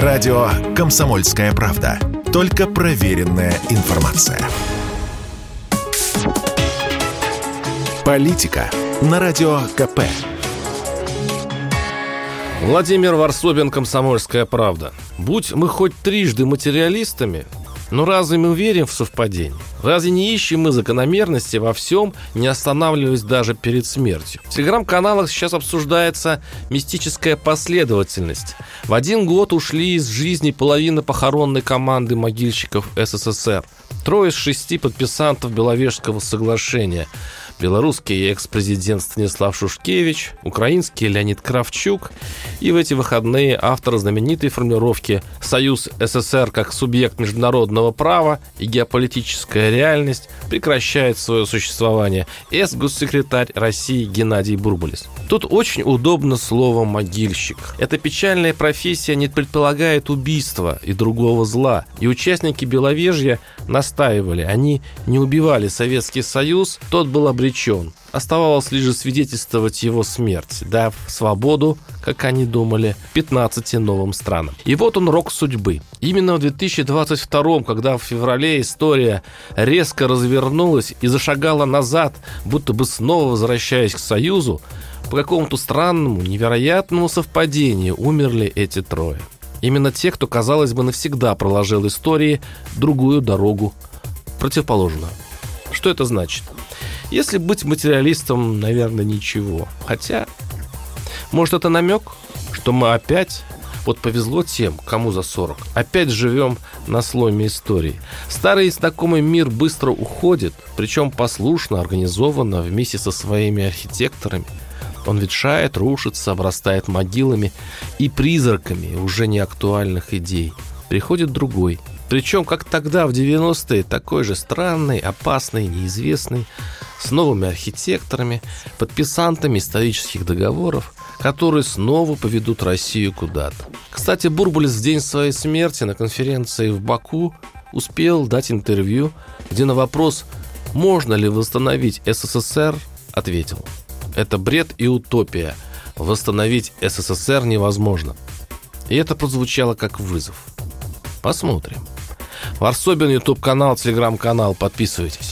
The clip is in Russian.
Радио «Комсомольская правда». Только проверенная информация. Политика на Радио КП. Владимир Варсобин, «Комсомольская правда». Будь мы хоть трижды материалистами, но разве мы верим в совпадение? Разве не ищем мы закономерности во всем, не останавливаясь даже перед смертью? В телеграм-каналах сейчас обсуждается мистическая последовательность. В один год ушли из жизни половина похоронной команды могильщиков СССР. Трое из шести подписантов Беловежского соглашения – белорусский экс-президент Станислав Шушкевич, украинский Леонид Кравчук. И в эти выходные автор знаменитой формулировки «Союз СССР как субъект международного права и геополитическая реальность прекращает свое существование» экс-госсекретарь России Геннадий Бурбулис. Тут очень удобно слово «могильщик». Эта печальная профессия не предполагает убийства и другого зла, и участники Беловежья настаивали, они не убивали Советский Союз, тот был обречен обречен. Оставалось лишь свидетельствовать его смерть, дав свободу, как они думали, 15 новым странам. И вот он рок судьбы. Именно в 2022, когда в феврале история резко развернулась и зашагала назад, будто бы снова возвращаясь к Союзу, по какому-то странному, невероятному совпадению умерли эти трое. Именно те, кто, казалось бы, навсегда проложил истории другую дорогу, противоположную. Что это значит? Если быть материалистом, наверное, ничего. Хотя, может, это намек, что мы опять вот повезло тем, кому за 40. Опять живем на сломе истории. Старый и знакомый мир быстро уходит, причем послушно, организованно, вместе со своими архитекторами. Он ветшает, рушится, обрастает могилами и призраками уже неактуальных идей. Приходит другой. Причем, как тогда, в 90-е, такой же странный, опасный, неизвестный, с новыми архитекторами, подписантами исторических договоров, которые снова поведут Россию куда-то. Кстати, Бурбулис в день своей смерти на конференции в Баку успел дать интервью, где на вопрос «Можно ли восстановить СССР?» ответил «Это бред и утопия. Восстановить СССР невозможно». И это прозвучало как вызов. Посмотрим. Варсобин, YouTube-канал, Телеграм-канал. Подписывайтесь.